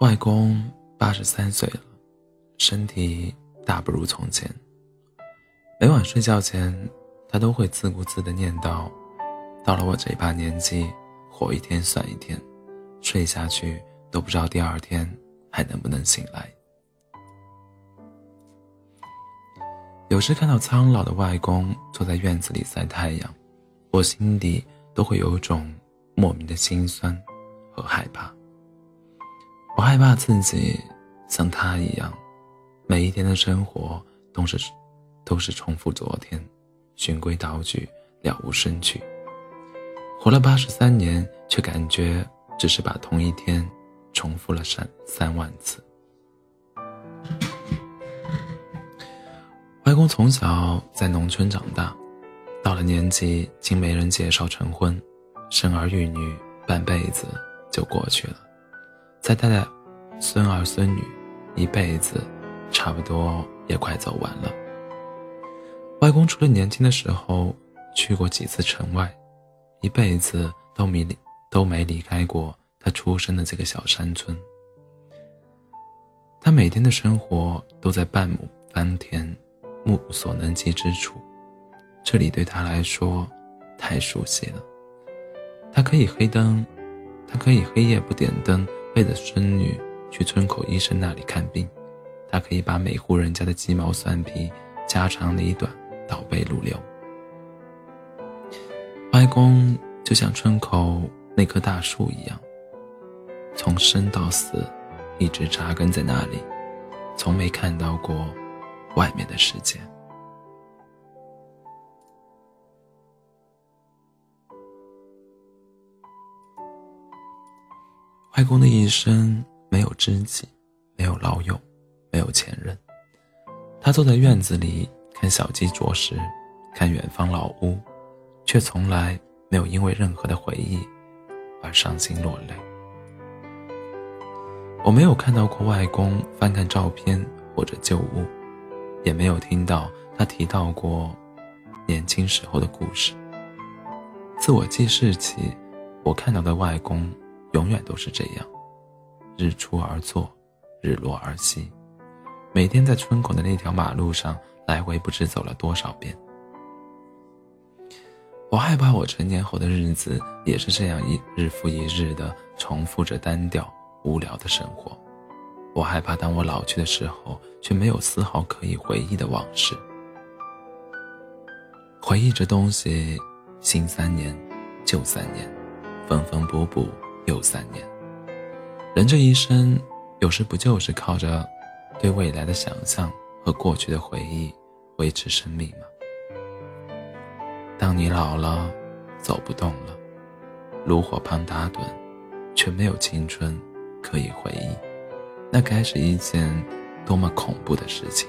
外公八十三岁了，身体大不如从前。每晚睡觉前，他都会自顾自地念叨：“到了我这把年纪，活一天算一天，睡下去都不知道第二天还能不能醒来。”有时看到苍老的外公坐在院子里晒太阳，我心底都会有种莫名的心酸和害怕。我害怕自己像他一样，每一天的生活都是都是重复昨天，循规蹈矩，了无生趣。活了八十三年，却感觉只是把同一天重复了三三万次。外公从小在农村长大，到了年纪经媒人介绍成婚，生儿育女，半辈子就过去了。在他的孙儿孙女，一辈子差不多也快走完了。外公除了年轻的时候去过几次城外，一辈子都没离都没离开过他出生的这个小山村。他每天的生活都在半亩方田。目所能及之处，这里对他来说太熟悉了。他可以黑灯，他可以黑夜不点灯，背着孙女去村口医生那里看病。他可以把每户人家的鸡毛蒜皮、家长里短倒背如流。外公就像村口那棵大树一样，从生到死，一直扎根在那里，从没看到过。外面的世界。外公的一生没有知己，没有老友，没有前任。他坐在院子里看小鸡啄食，看远方老屋，却从来没有因为任何的回忆而伤心落泪。我没有看到过外公翻看照片或者旧物。也没有听到他提到过年轻时候的故事。自我记事起，我看到的外公永远都是这样：日出而作，日落而息，每天在村口的那条马路上来回不知走了多少遍。我害怕我成年后的日子也是这样一日复一日的重复着单调无聊的生活。我害怕，当我老去的时候，却没有丝毫可以回忆的往事。回忆这东西，新三年，旧三年，缝缝补补又三年。人这一生，有时不就是靠着对未来的想象和过去的回忆维持生命吗？当你老了，走不动了，炉火旁打盹，却没有青春可以回忆。那该是一件多么恐怖的事情！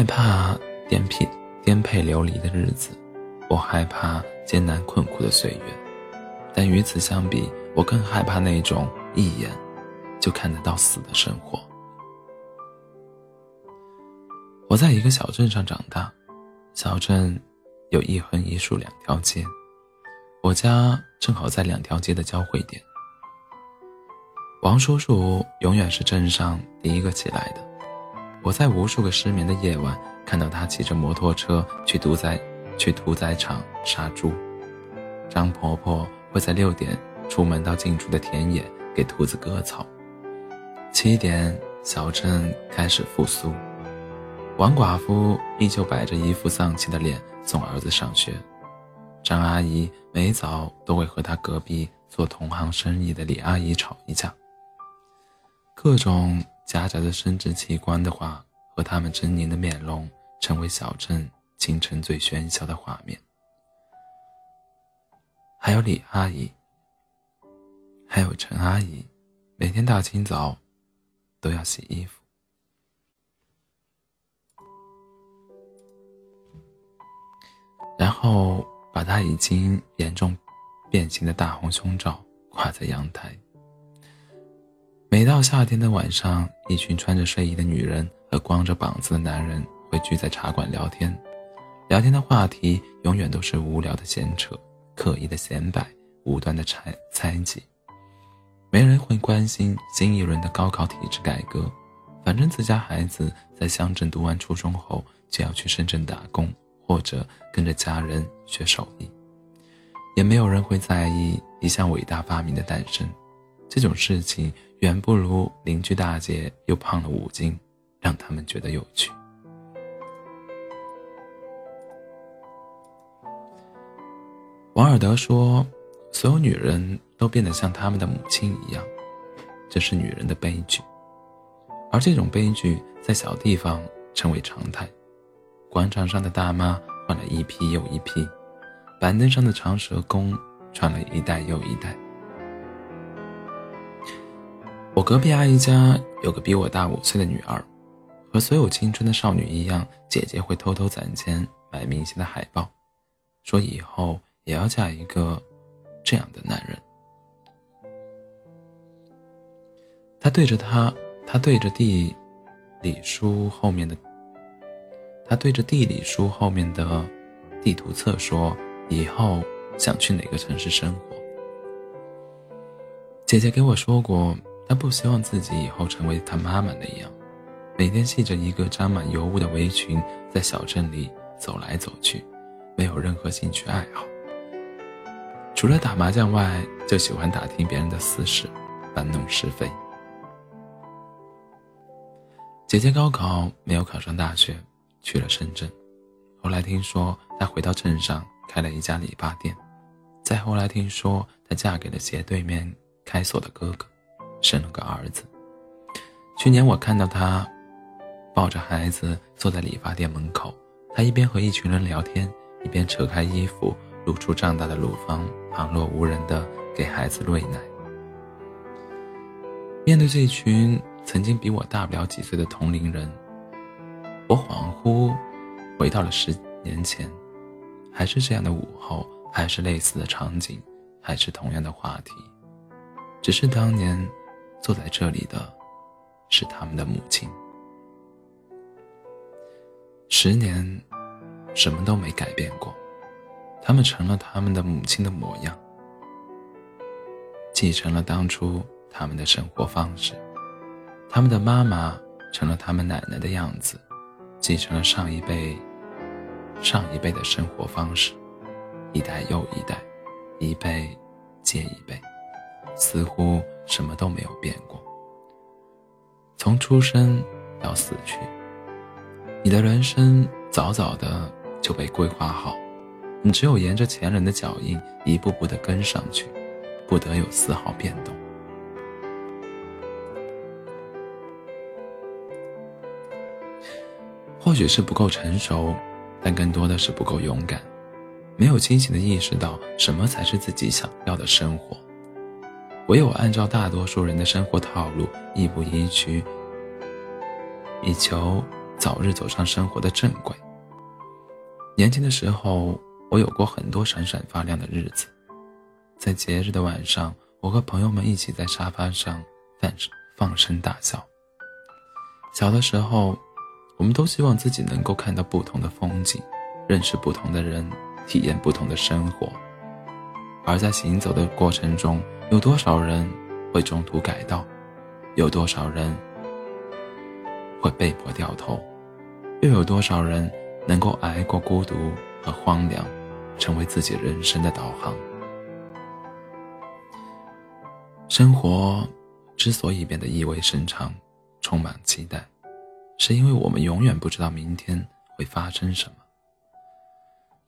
害怕颠沛颠沛流离的日子，我害怕艰难困苦的岁月，但与此相比，我更害怕那种一眼就看得到死的生活。我在一个小镇上长大。小镇有一横一竖两条街，我家正好在两条街的交汇点。王叔叔永远是镇上第一个起来的。我在无数个失眠的夜晚，看到他骑着摩托车去屠宰去屠宰场杀猪。张婆婆会在六点出门到近处的田野给兔子割草。七点，小镇开始复苏。王寡妇依旧摆着一副丧气的脸送儿子上学，张阿姨每早都会和她隔壁做同行生意的李阿姨吵一架。各种夹杂着生殖器官的话和他们狰狞的面容，成为小镇清晨最喧嚣的画面。还有李阿姨，还有陈阿姨，每天大清早都要洗衣服。然后把他已经严重变形的大红胸罩挂在阳台。每到夏天的晚上，一群穿着睡衣的女人和光着膀子的男人会聚在茶馆聊天，聊天的话题永远都是无聊的闲扯、刻意的显摆、无端的猜猜忌。没人会关心新一轮的高考体制改革，反正自家孩子在乡镇读完初中后就要去深圳打工，或者跟着家人学手艺。也没有人会在意一项伟大发明的诞生，这种事情远不如邻居大姐又胖了五斤，让他们觉得有趣。王尔德说：“所有女人都变得像他们的母亲一样，这是女人的悲剧。而这种悲剧在小地方成为常态。广场上的大妈换了一批又一批，板凳上的长舌工传了一代又一代。我隔壁阿姨家有个比我大五岁的女儿，和所有青春的少女一样，姐姐会偷偷攒钱买明星的海报，说以后。”也要嫁一个这样的男人。他对着他，他对着地理书后面的，他对着地理书后面的地图册说：“以后想去哪个城市生活？”姐姐给我说过，她不希望自己以后成为她妈妈那样，每天系着一个沾满油污的围裙，在小镇里走来走去，没有任何兴趣爱好。除了打麻将外，就喜欢打听别人的私事，搬弄是非。姐姐高考没有考上大学，去了深圳。后来听说她回到镇上开了一家理发店。再后来听说她嫁给了斜对面开锁的哥哥，生了个儿子。去年我看到她抱着孩子坐在理发店门口，她一边和一群人聊天，一边扯开衣服。露出胀大的乳房，旁若无人的给孩子喂奶。面对这群曾经比我大不了几岁的同龄人，我恍惚回到了十年前，还是这样的午后，还是类似的场景，还是同样的话题，只是当年坐在这里的，是他们的母亲。十年，什么都没改变过。他们成了他们的母亲的模样，继承了当初他们的生活方式；他们的妈妈成了他们奶奶的样子，继承了上一辈、上一辈的生活方式，一代又一代，一辈接一辈，似乎什么都没有变过。从出生到死去，你的人生早早的就被规划好。你只有沿着前人的脚印一步步的跟上去，不得有丝毫变动。或许是不够成熟，但更多的是不够勇敢，没有清醒的意识到什么才是自己想要的生活。唯有按照大多数人的生活套路，亦步亦趋，以求早日走上生活的正轨。年轻的时候。我有过很多闪闪发亮的日子，在节日的晚上，我和朋友们一起在沙发上放放声大笑。小的时候，我们都希望自己能够看到不同的风景，认识不同的人，体验不同的生活。而在行走的过程中，有多少人会中途改道？有多少人会被迫掉头？又有多少人能够挨过孤独和荒凉？成为自己人生的导航。生活之所以变得意味深长、充满期待，是因为我们永远不知道明天会发生什么。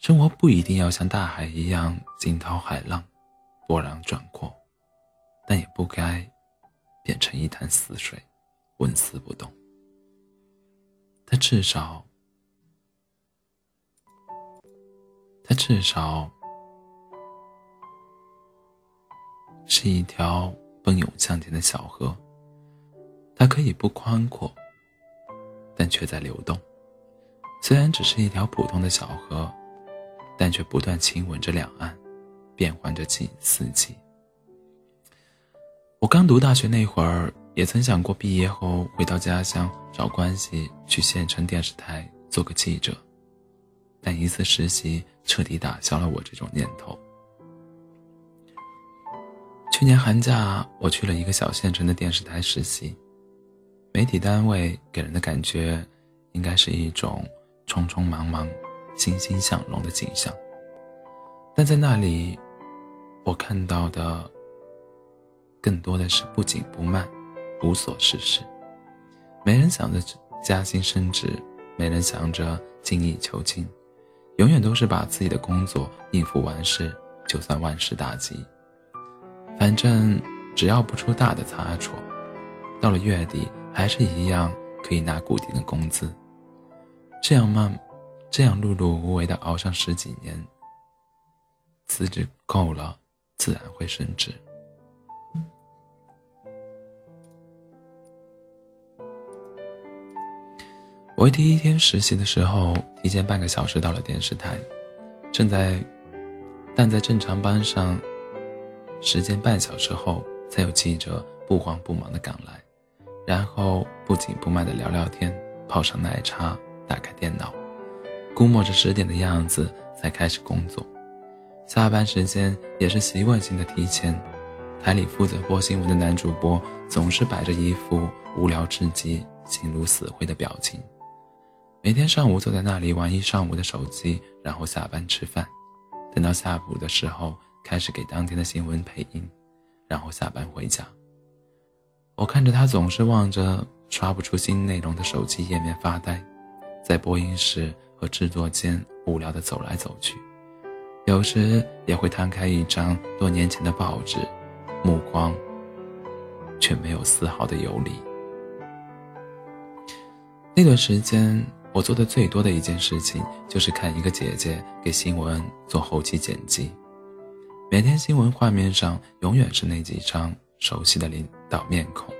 生活不一定要像大海一样惊涛骇浪、波澜壮阔，但也不该变成一潭死水，纹丝不动。它至少。它至少是一条奔涌向前的小河，它可以不宽阔，但却在流动。虽然只是一条普通的小河，但却不断亲吻着两岸，变换着季四季。我刚读大学那会儿，也曾想过毕业后回到家乡找关系去县城电视台做个记者。但一次实习彻底打消了我这种念头。去年寒假，我去了一个小县城的电视台实习，媒体单位给人的感觉，应该是一种匆匆忙忙、欣欣向荣的景象。但在那里，我看到的更多的是不紧不慢、无所事事。没人想着加薪升职，没人想着精益求精，永远都是把自己的工作应付完事，就算万事大吉。反正只要不出大的差错，到了月底还是一样可以拿固定的工资。这样慢，这样碌碌无为的熬上十几年，资质够了，自然会升职。我第一天实习的时候，提前半个小时到了电视台，正在，但在正常班上，时间半小时后才有记者不慌不忙的赶来，然后不紧不慢的聊聊天，泡上奶茶，打开电脑，估摸着十点的样子才开始工作。下班时间也是习惯性的提前，台里负责播新闻的男主播总是摆着一副无聊至极、心如死灰的表情。每天上午坐在那里玩一上午的手机，然后下班吃饭，等到下午的时候开始给当天的新闻配音，然后下班回家。我看着他总是望着刷不出新内容的手机页面发呆，在播音室和制作间无聊的走来走去，有时也会摊开一张多年前的报纸，目光却没有丝毫的游离。那段时间。我做的最多的一件事情，就是看一个姐姐给新闻做后期剪辑。每天新闻画面上永远是那几张熟悉的领导面孔，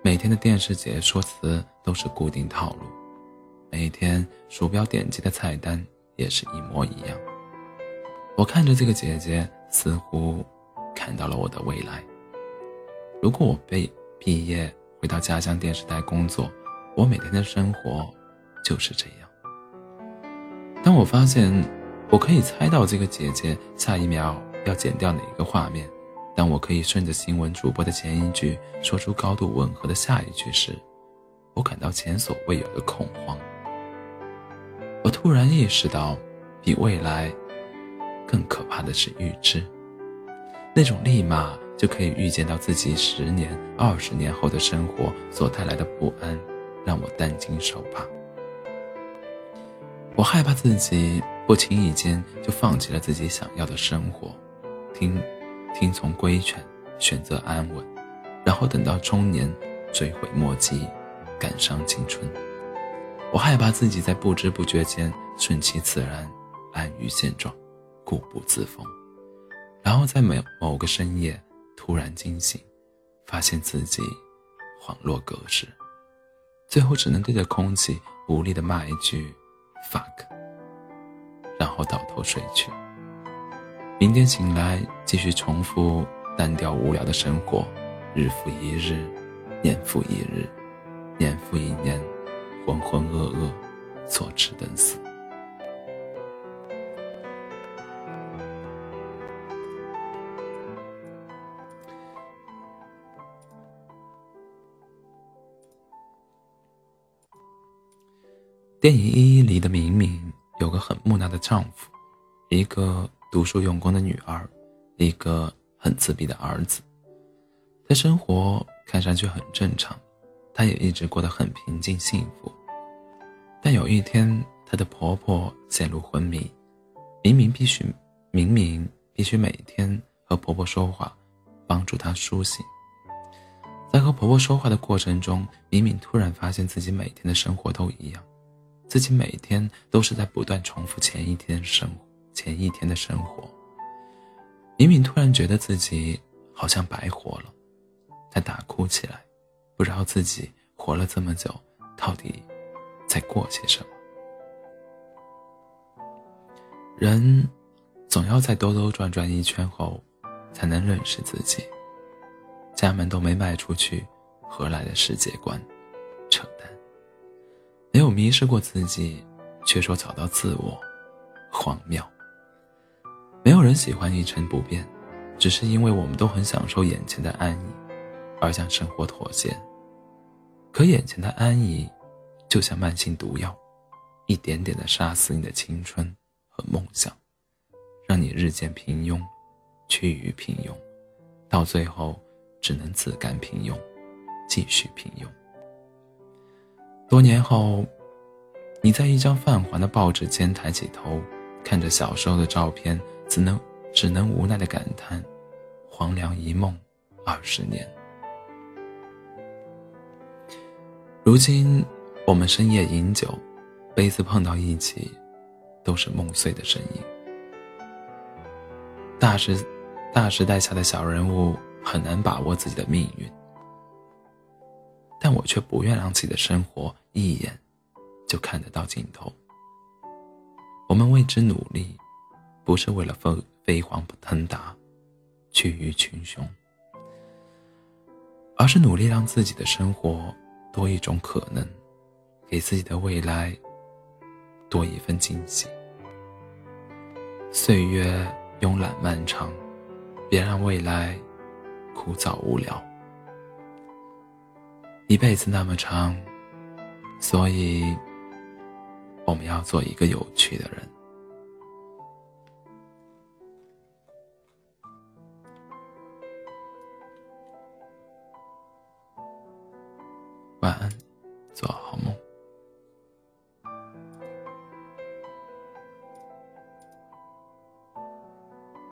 每天的电视解说词都是固定套路，每天鼠标点击的菜单也是一模一样。我看着这个姐姐，似乎看到了我的未来。如果我被毕业回到家乡电视台工作，我每天的生活。就是这样。当我发现我可以猜到这个姐姐下一秒要剪掉哪个画面，当我可以顺着新闻主播的前一句说出高度吻合的下一句时，我感到前所未有的恐慌。我突然意识到，比未来更可怕的是预知，那种立马就可以预见到自己十年、二十年后的生活所带来的不安，让我担惊受怕。我害怕自己不经意间就放弃了自己想要的生活，听听从规劝，选择安稳，然后等到中年追悔莫及，感伤青春。我害怕自己在不知不觉间顺其自然，安于现状，固步自封，然后在某某个深夜突然惊醒，发现自己恍若隔世，最后只能对着空气无力的骂一句。fuck，然后倒头睡去。明天醒来，继续重复单调无聊的生活，日复一日，年复一日，年复一年，浑浑噩噩，坐吃等死。电影《一一》里的明明有个很木讷的丈夫，一个读书用功的女儿，一个很自闭的儿子。她生活看上去很正常，她也一直过得很平静幸福。但有一天，她的婆婆陷入昏迷，明明必须明明必须每天和婆婆说话，帮助她苏醒。在和婆婆说话的过程中，明明突然发现自己每天的生活都一样。自己每天都是在不断重复前一天生，前一天的生活。明明突然觉得自己好像白活了，她大哭起来，不知道自己活了这么久，到底在过些什么。人总要在兜兜转转一圈后，才能认识自己。家门都没迈出去，何来的世界观？扯淡。没有迷失过自己，却说找到自我，荒谬。没有人喜欢一成不变，只是因为我们都很享受眼前的安逸，而向生活妥协。可眼前的安逸，就像慢性毒药，一点点的杀死你的青春和梦想，让你日渐平庸，趋于平庸，到最后只能自甘平庸，继续平庸。多年后，你在一张泛黄的报纸间抬起头，看着小时候的照片，只能只能无奈的感叹：黄粱一梦，二十年。如今，我们深夜饮酒，杯子碰到一起，都是梦碎的声音。大时，大时代下的小人物很难把握自己的命运，但我却不愿让自己的生活一眼就看得到尽头。我们为之努力，不是为了飞飞黄腾达、趋于群雄，而是努力让自己的生活。多一种可能，给自己的未来多一份惊喜。岁月慵懒漫长，别让未来枯燥无聊。一辈子那么长，所以我们要做一个有趣的人。